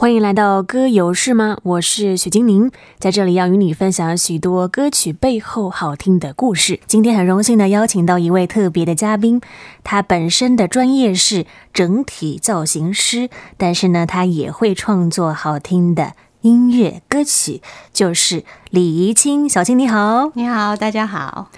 欢迎来到歌友是吗？我是许金宁，在这里要与你分享许多歌曲背后好听的故事。今天很荣幸的邀请到一位特别的嘉宾，他本身的专业是整体造型师，但是呢，他也会创作好听的音乐歌曲，就是李怡清。小青你好，你好，大家好。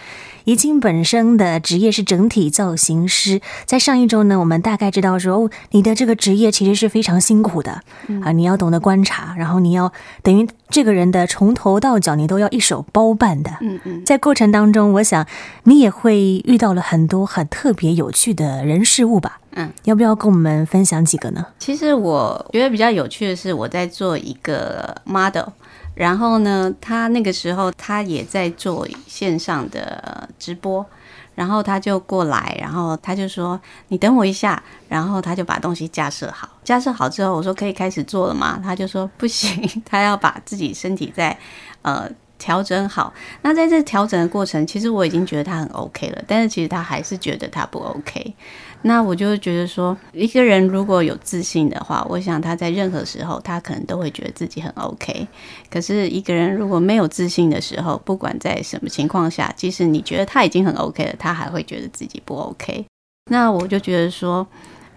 怡清本身的职业是整体造型师，在上一周呢，我们大概知道说，哦，你的这个职业其实是非常辛苦的，嗯、啊，你要懂得观察，然后你要等于这个人的从头到脚，你都要一手包办的。嗯嗯，在过程当中，我想你也会遇到了很多很特别有趣的人事物吧？嗯，要不要跟我们分享几个呢？其实我觉得比较有趣的是，我在做一个 model。然后呢，他那个时候他也在做线上的直播，然后他就过来，然后他就说：“你等我一下。”然后他就把东西架设好，架设好之后，我说：“可以开始做了吗？”他就说：“不行，他要把自己身体再呃调整好。”那在这调整的过程，其实我已经觉得他很 OK 了，但是其实他还是觉得他不 OK。那我就觉得说，一个人如果有自信的话，我想他在任何时候，他可能都会觉得自己很 OK。可是一个人如果没有自信的时候，不管在什么情况下，即使你觉得他已经很 OK 了，他还会觉得自己不 OK。那我就觉得说，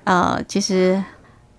呃，其实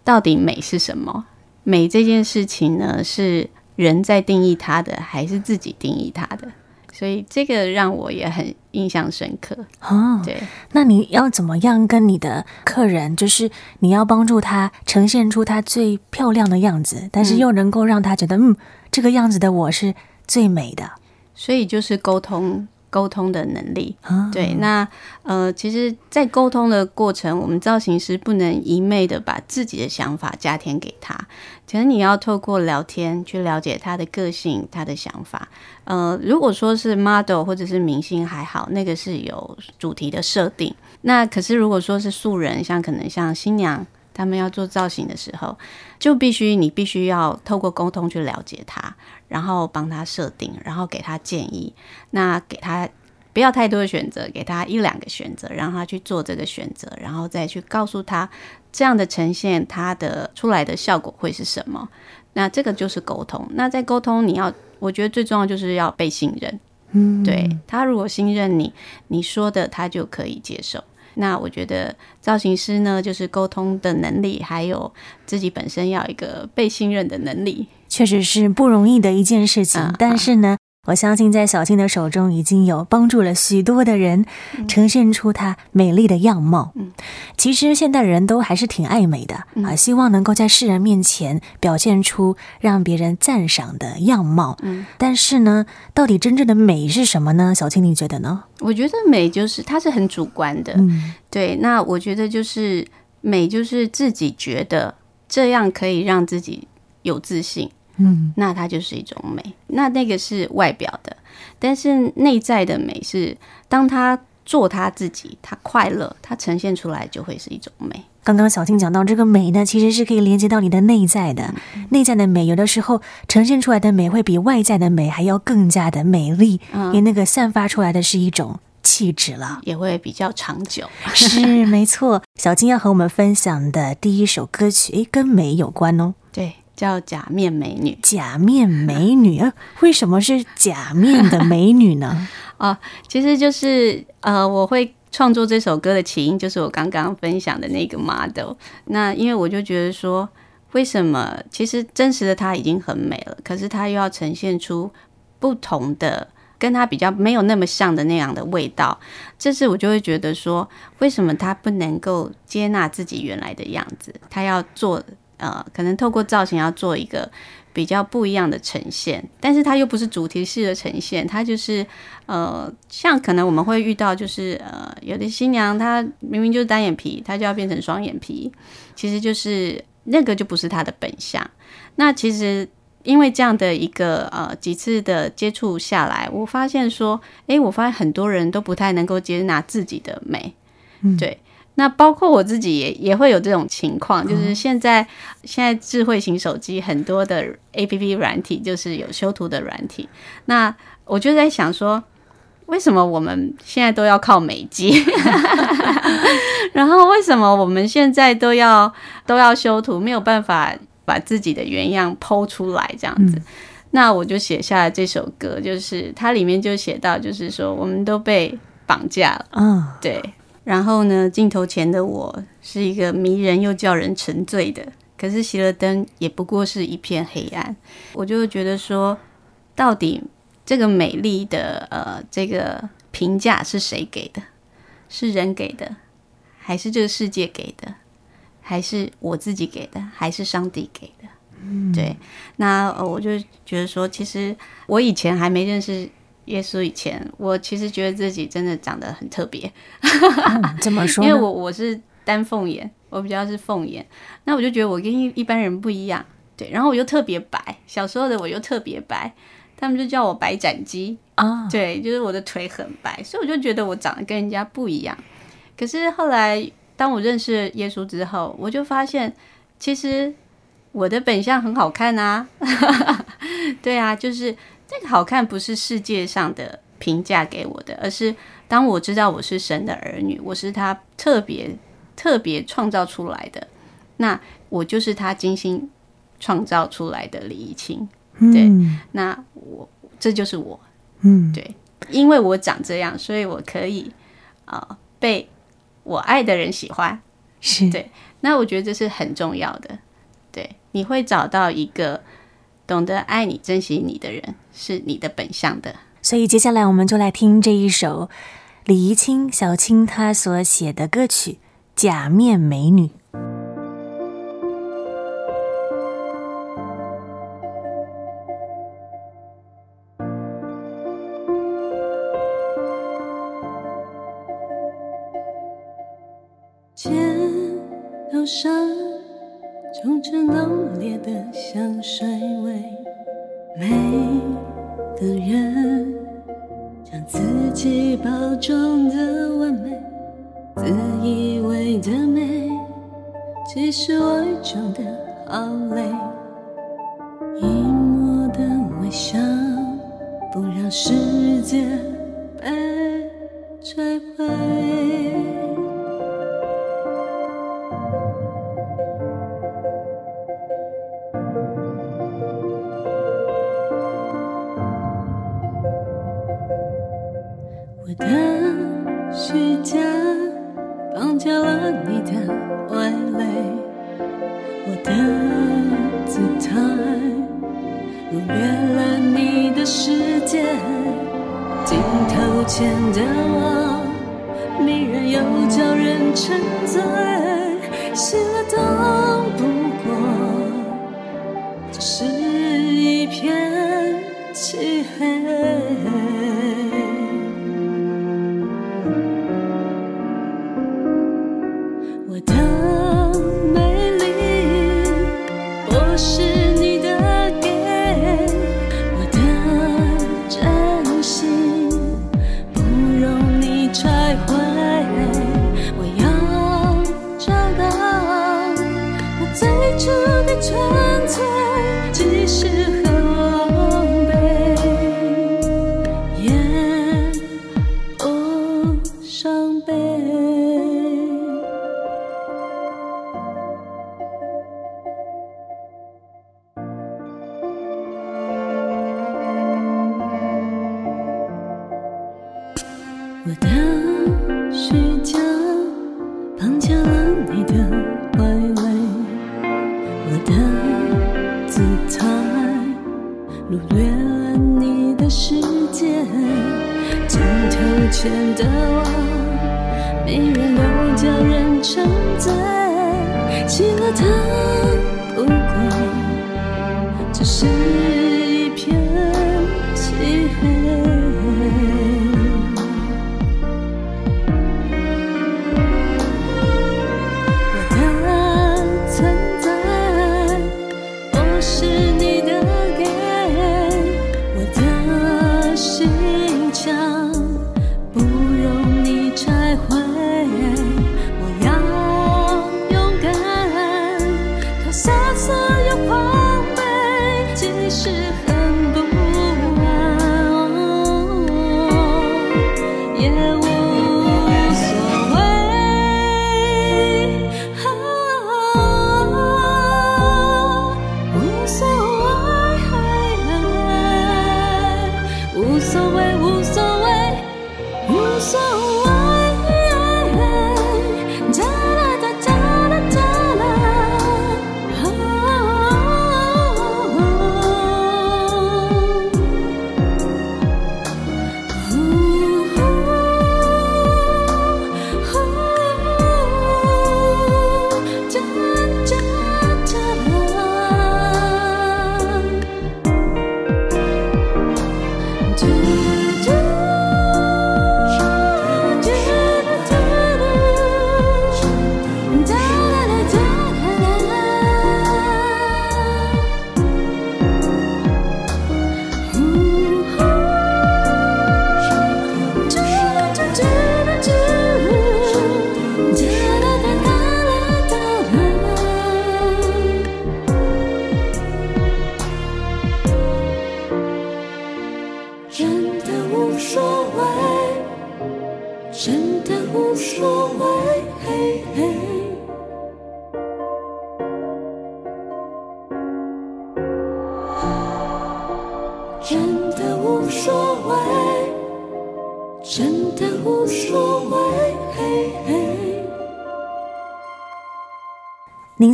到底美是什么？美这件事情呢，是人在定义它的，还是自己定义它的？所以这个让我也很印象深刻哦。对，那你要怎么样跟你的客人，就是你要帮助他呈现出他最漂亮的样子，但是又能够让他觉得，嗯，嗯，这个样子的我是最美的。所以就是沟通。沟通的能力，对，那呃，其实，在沟通的过程，我们造型师不能一昧的把自己的想法加添给他，其实你要透过聊天去了解他的个性、他的想法。呃，如果说是 model 或者是明星还好，那个是有主题的设定。那可是如果说是素人，像可能像新娘。他们要做造型的时候，就必须你必须要透过沟通去了解他，然后帮他设定，然后给他建议。那给他不要太多的选择，给他一两个选择，让他去做这个选择，然后再去告诉他这样的呈现，他的出来的效果会是什么。那这个就是沟通。那在沟通，你要我觉得最重要就是要被信任。嗯，对，他如果信任你，你说的他就可以接受。那我觉得造型师呢，就是沟通的能力，还有自己本身要一个被信任的能力，确实是不容易的一件事情。嗯、但是呢。我相信，在小青的手中已经有帮助了许多的人，呈现出她美丽的样貌。嗯，其实现代人都还是挺爱美的啊，希望能够在世人面前表现出让别人赞赏的样貌。嗯，但是呢，到底真正的美是什么呢？小青，你觉得呢？我觉得美就是它是很主观的。嗯，对。那我觉得就是美，就是自己觉得这样可以让自己有自信。嗯，那它就是一种美，那那个是外表的，但是内在的美是当他做他自己，他快乐，他呈现出来就会是一种美。刚刚小青讲到这个美呢，其实是可以连接到你的内在的，嗯、内在的美，有的时候呈现出来的美会比外在的美还要更加的美丽，嗯、因为那个散发出来的是一种气质了，也会比较长久。是没错，小青要和我们分享的第一首歌曲，诶，跟美有关哦。对。叫假面美女，假面美女啊？为什么是假面的美女呢？哦，其实就是呃，我会创作这首歌的起因，就是我刚刚分享的那个 model。那因为我就觉得说，为什么其实真实的她已经很美了，可是她又要呈现出不同的，跟她比较没有那么像的那样的味道，这次我就会觉得说，为什么她不能够接纳自己原来的样子？她要做。呃，可能透过造型要做一个比较不一样的呈现，但是它又不是主题式的呈现，它就是呃，像可能我们会遇到，就是呃，有的新娘她明明就是单眼皮，她就要变成双眼皮，其实就是那个就不是她的本相。那其实因为这样的一个呃几次的接触下来，我发现说，诶，我发现很多人都不太能够接纳自己的美，嗯、对。那包括我自己也也会有这种情况，就是现在、嗯、现在智慧型手机很多的 APP 软体就是有修图的软体，那我就在想说，为什么我们现在都要靠美肌？然后为什么我们现在都要都要修图，没有办法把自己的原样剖出来这样子。嗯、那我就写下了这首歌，就是它里面就写到，就是说我们都被绑架了，嗯，对。然后呢，镜头前的我是一个迷人又叫人沉醉的，可是熄了灯也不过是一片黑暗。我就觉得说，到底这个美丽的呃这个评价是谁给的？是人给的，还是这个世界给的，还是我自己给的，还是上帝给的？对。那，我就觉得说，其实我以前还没认识。耶稣以前，我其实觉得自己真的长得很特别。怎么 说？因为我我是丹凤眼，我比较是凤眼，那我就觉得我跟一一般人不一样。对，然后我又特别白，小时候的我又特别白，他们就叫我白斩鸡啊。对，就是我的腿很白，所以我就觉得我长得跟人家不一样。可是后来，当我认识耶稣之后，我就发现，其实我的本相很好看啊。对啊，就是。这个好看不是世界上的评价给我的，而是当我知道我是神的儿女，我是他特别特别创造出来的，那我就是他精心创造出来的李怡清。对，嗯、那我这就是我，嗯，对，因为我长这样，所以我可以啊、呃、被我爱的人喜欢，是。对，那我觉得这是很重要的，对，你会找到一个。懂得爱你、珍惜你的人，是你的本相的。所以接下来我们就来听这一首李怡清小青她所写的歌曲《假面美女》。街头上。充斥浓烈的香水味，每个人将自己包装的完美，自以为的美，其实伪装的好累。一抹的微笑，不让世你的外来我的姿态如约了你的世界。镜头前的我迷人又叫人沉醉。醒了都最初的纯粹即使逃不过，只是。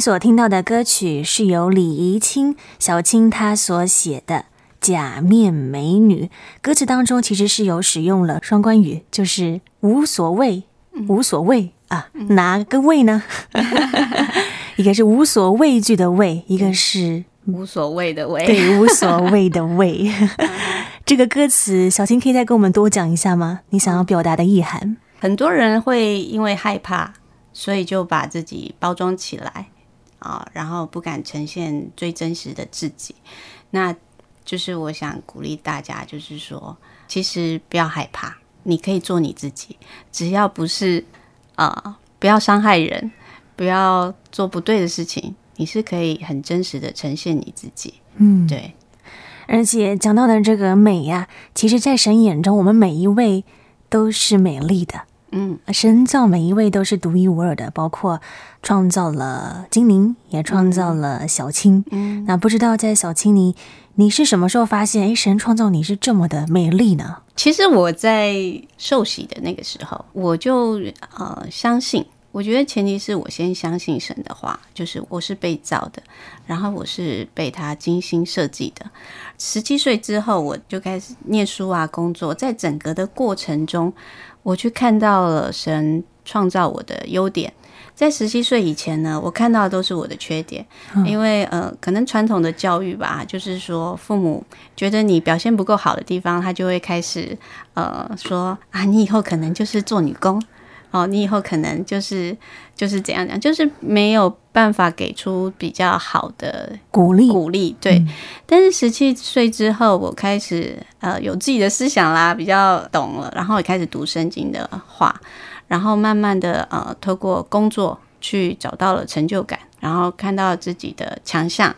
您所听到的歌曲是由李怡清小青她所写的《假面美女》，歌词当中其实是有使用了双关语，就是无所谓，无所谓啊，哪个谓呢？一个是无所畏惧的畏，一个是。无所谓的畏，对，无所谓的畏。这个歌词，小青可以再跟我们多讲一下吗？你想要表达的意涵？很多人会因为害怕，所以就把自己包装起来啊，然后不敢呈现最真实的自己。那就是我想鼓励大家，就是说，其实不要害怕，你可以做你自己，只要不是啊，不要伤害人，不要做不对的事情。你是可以很真实的呈现你自己，嗯，对。而且讲到的这个美呀，其实，在神眼中，我们每一位都是美丽的，嗯，神造每一位都是独一无二的，包括创造了精灵，也创造了小青。嗯，那不知道在小青你，你是什么时候发现，哎，神创造你是这么的美丽呢？其实我在受洗的那个时候，我就呃相信。我觉得前提是我先相信神的话，就是我是被造的，然后我是被他精心设计的。十七岁之后，我就开始念书啊，工作，在整个的过程中，我去看到了神创造我的优点。在十七岁以前呢，我看到的都是我的缺点，因为呃，可能传统的教育吧，就是说父母觉得你表现不够好的地方，他就会开始呃说啊，你以后可能就是做女工。哦，你以后可能就是就是怎样讲，就是没有办法给出比较好的鼓励鼓励。对，嗯、但是十七岁之后，我开始呃有自己的思想啦，比较懂了，然后也开始读圣经的话，然后慢慢的呃透过工作去找到了成就感，然后看到自己的强项，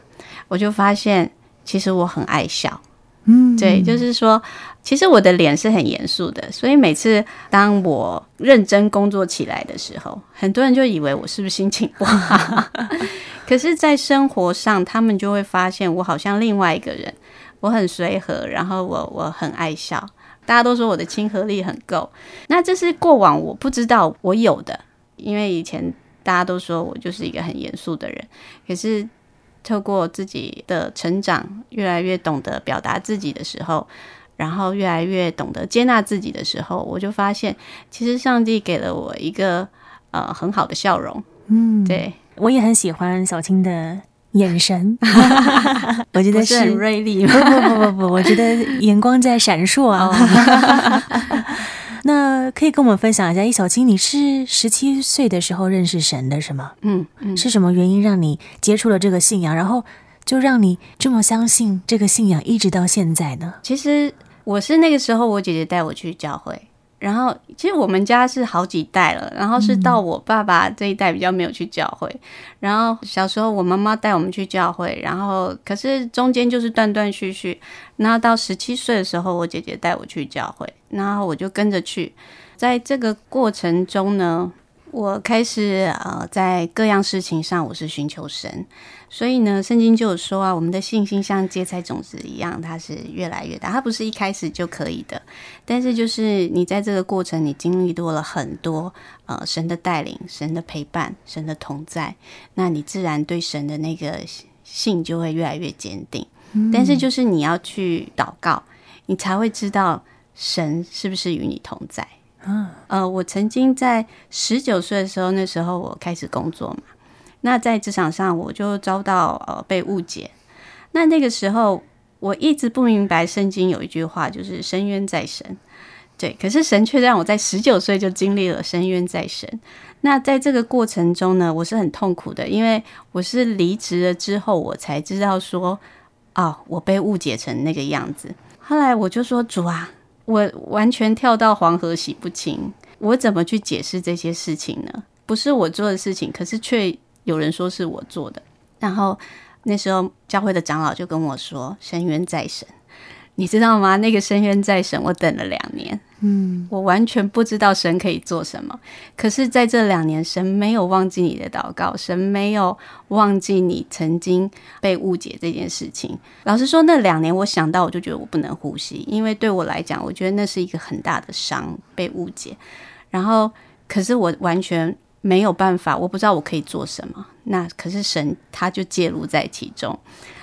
我就发现其实我很爱笑。嗯，对，就是说，其实我的脸是很严肃的，所以每次当我认真工作起来的时候，很多人就以为我是不是心情不好。可是，在生活上，他们就会发现我好像另外一个人，我很随和，然后我我很爱笑，大家都说我的亲和力很够。那这是过往我不知道我有的，因为以前大家都说我就是一个很严肃的人，可是。透过自己的成长，越来越懂得表达自己的时候，然后越来越懂得接纳自己的时候，我就发现，其实上帝给了我一个呃很好的笑容。嗯，对，我也很喜欢小青的眼神，我觉得是，是很锐利。不不不不不，我觉得眼光在闪烁啊。那可以跟我们分享一下，易小青，你是十七岁的时候认识神的，是吗？嗯嗯，是什么原因让你接触了这个信仰，然后就让你这么相信这个信仰，一直到现在呢？其实我是那个时候，我姐姐带我去教会。然后，其实我们家是好几代了，然后是到我爸爸这一代比较没有去教会。嗯、然后小时候我妈妈带我们去教会，然后可是中间就是断断续续。然后到十七岁的时候，我姐姐带我去教会，然后我就跟着去。在这个过程中呢，我开始呃，在各样事情上我是寻求神。所以呢，圣经就有说啊，我们的信心像芥菜种子一样，它是越来越大，它不是一开始就可以的。但是就是你在这个过程，你经历多了很多呃神的带领、神的陪伴、神的同在，那你自然对神的那个信就会越来越坚定。嗯。但是就是你要去祷告，你才会知道神是不是与你同在。嗯，呃，我曾经在十九岁的时候，那时候我开始工作嘛。那在职场上，我就遭到呃被误解。那那个时候，我一直不明白圣经有一句话，就是“深渊在神”。对，可是神却让我在十九岁就经历了“深渊在神”。那在这个过程中呢，我是很痛苦的，因为我是离职了之后，我才知道说，哦，我被误解成那个样子。后来我就说：“主啊，我完全跳到黄河洗不清，我怎么去解释这些事情呢？不是我做的事情，可是却……”有人说是我做的，然后那时候教会的长老就跟我说：“深渊再审，你知道吗？那个深渊再审，我等了两年。嗯，我完全不知道神可以做什么。可是，在这两年，神没有忘记你的祷告，神没有忘记你曾经被误解这件事情。老实说，那两年我想到，我就觉得我不能呼吸，因为对我来讲，我觉得那是一个很大的伤，被误解。然后，可是我完全没有办法，我不知道我可以做什么。那可是神，他就介入在其中。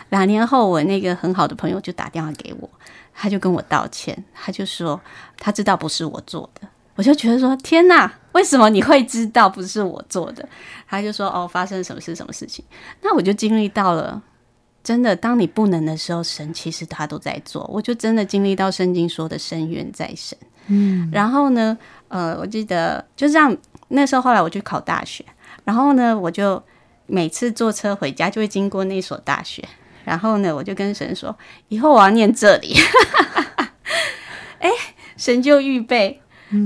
两年后，我那个很好的朋友就打电话给我。他就跟我道歉，他就说他知道不是我做的，我就觉得说天哪，为什么你会知道不是我做的？他就说哦，发生什么事，什么事情？那我就经历到了，真的，当你不能的时候，神其实他都在做。我就真的经历到圣经说的深渊在神，嗯，然后呢，呃，我记得就这样，那时候后来我去考大学，然后呢，我就每次坐车回家就会经过那所大学。然后呢，我就跟神说，以后我要念这里。哎，神就预备。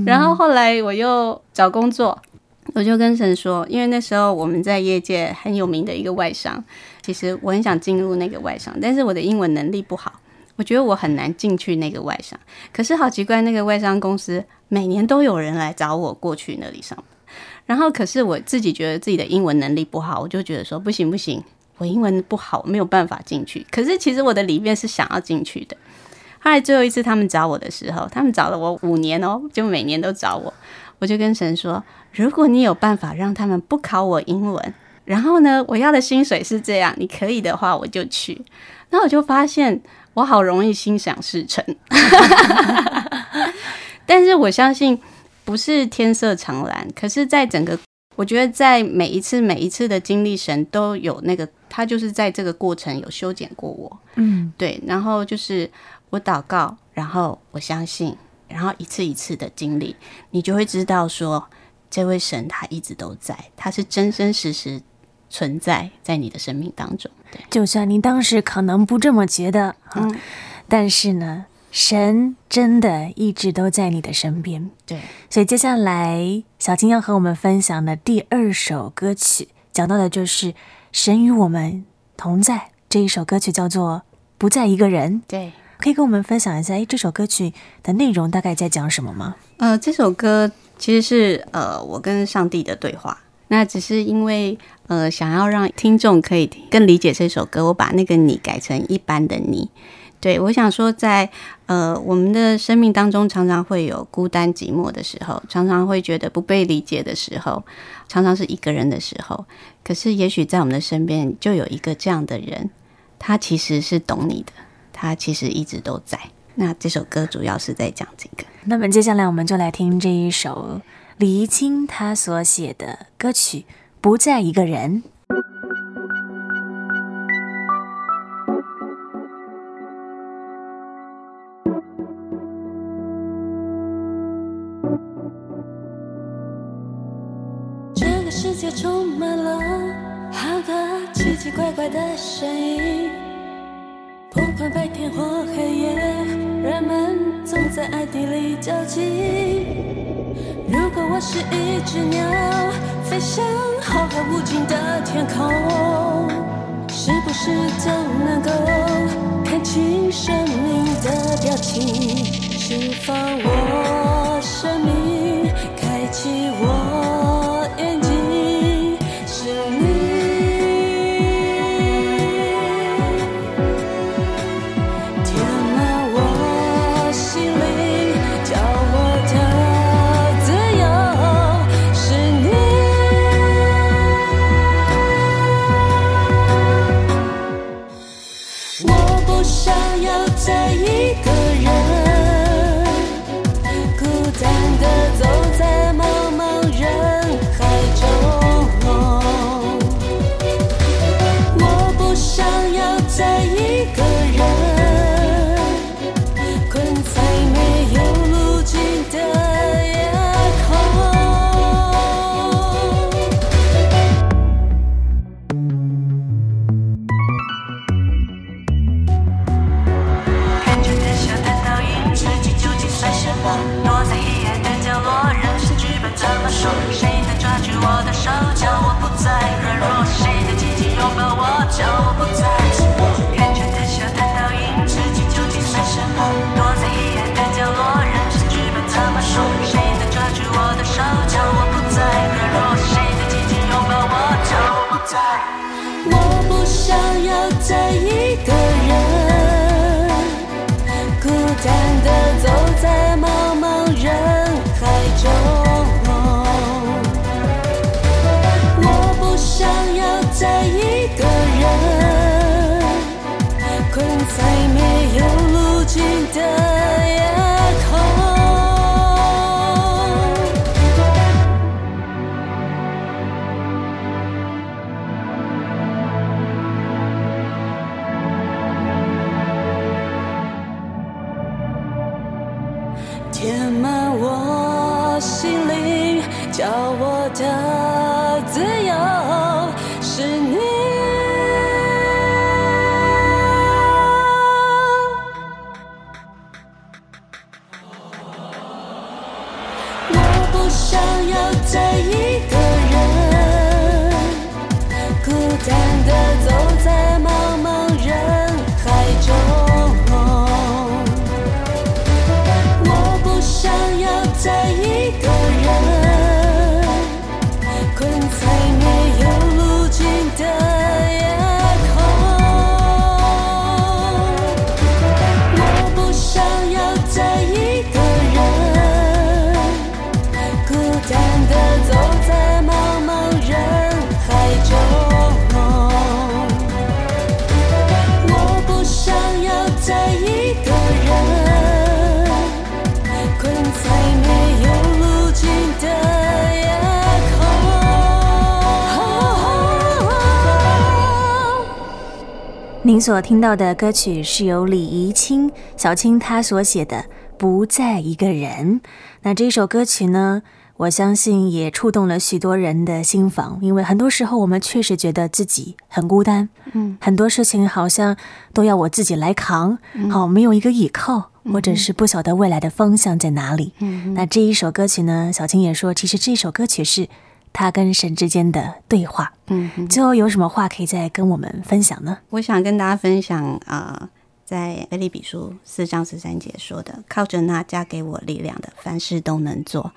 然后后来我又找工作，我就跟神说，因为那时候我们在业界很有名的一个外商，其实我很想进入那个外商，但是我的英文能力不好，我觉得我很难进去那个外商。可是好奇怪，那个外商公司每年都有人来找我过去那里上班。然后可是我自己觉得自己的英文能力不好，我就觉得说不行不行。我英文不好，没有办法进去。可是其实我的里面是想要进去的。后来最后一次他们找我的时候，他们找了我五年哦，就每年都找我。我就跟神说：如果你有办法让他们不考我英文，然后呢，我要的薪水是这样，你可以的话，我就去。那我就发现我好容易心想事成。但是我相信不是天色常蓝。可是，在整个我觉得在每一次每一次的经历，神都有那个。他就是在这个过程有修剪过我，嗯，对，然后就是我祷告，然后我相信，然后一次一次的经历，你就会知道说，这位神他一直都在，他是真真实实存在在你的生命当中。对，就算你当时可能不这么觉得，嗯，但是呢，神真的一直都在你的身边。对，所以接下来小金要和我们分享的第二首歌曲，讲到的就是。神与我们同在这一首歌曲叫做《不再一个人》。对，可以跟我们分享一下，诶，这首歌曲的内容大概在讲什么吗？呃，这首歌其实是呃我跟上帝的对话。那只是因为呃想要让听众可以更理解这首歌，我把那个你改成一般的你。对，我想说在，呃我们的生命当中，常常会有孤单寂寞的时候，常常会觉得不被理解的时候，常常是一个人的时候。可是，也许在我们的身边就有一个这样的人，他其实是懂你的，他其实一直都在。那这首歌主要是在讲这个。那么接下来我们就来听这一首李怡清他所写的歌曲《不再一个人》。交集。如果我是一只鸟，飞向浩瀚无尽的天空，是不是就能够看清生命的表情，释放我生命，开启我。pretend 您所听到的歌曲是由李怡清小青她所写的《不再一个人》。那这首歌曲呢，我相信也触动了许多人的心房，因为很多时候我们确实觉得自己很孤单，嗯，很多事情好像都要我自己来扛，好，没有一个依靠，或者是不晓得未来的方向在哪里。嗯，那这一首歌曲呢，小青也说，其实这首歌曲是。他跟神之间的对话，嗯，最后有什么话可以再跟我们分享呢？我想跟大家分享啊、呃，在腓利比书四章十三节说的：“靠着那加给我力量的，凡事都能做。”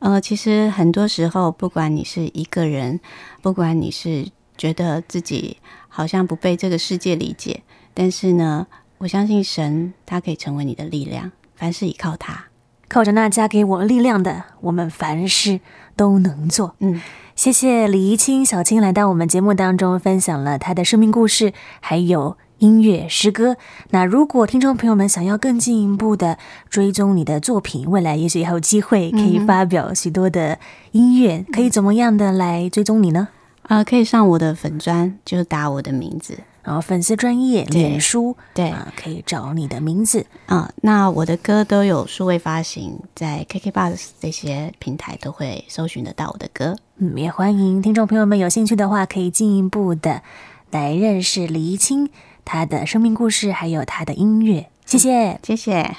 呃，其实很多时候，不管你是一个人，不管你是觉得自己好像不被这个世界理解，但是呢，我相信神，他可以成为你的力量。凡事依靠他，靠着那加给我力量的，我们凡事。都能做，嗯，谢谢李怡清小青来到我们节目当中，分享了她的生命故事，还有音乐诗歌。那如果听众朋友们想要更进一步的追踪你的作品，未来也许还有机会可以发表许多的音乐，嗯、可以怎么样的来追踪你呢？啊、呃，可以上我的粉专，就打我的名字。然后粉丝专业脸书对啊，可以找你的名字啊。那我的歌都有数位发行，在 KKBOX 这些平台都会搜寻得到我的歌。嗯，也欢迎听众朋友们有兴趣的话，可以进一步的来认识李怡清他的生命故事，还有他的音乐。谢谢，谢谢。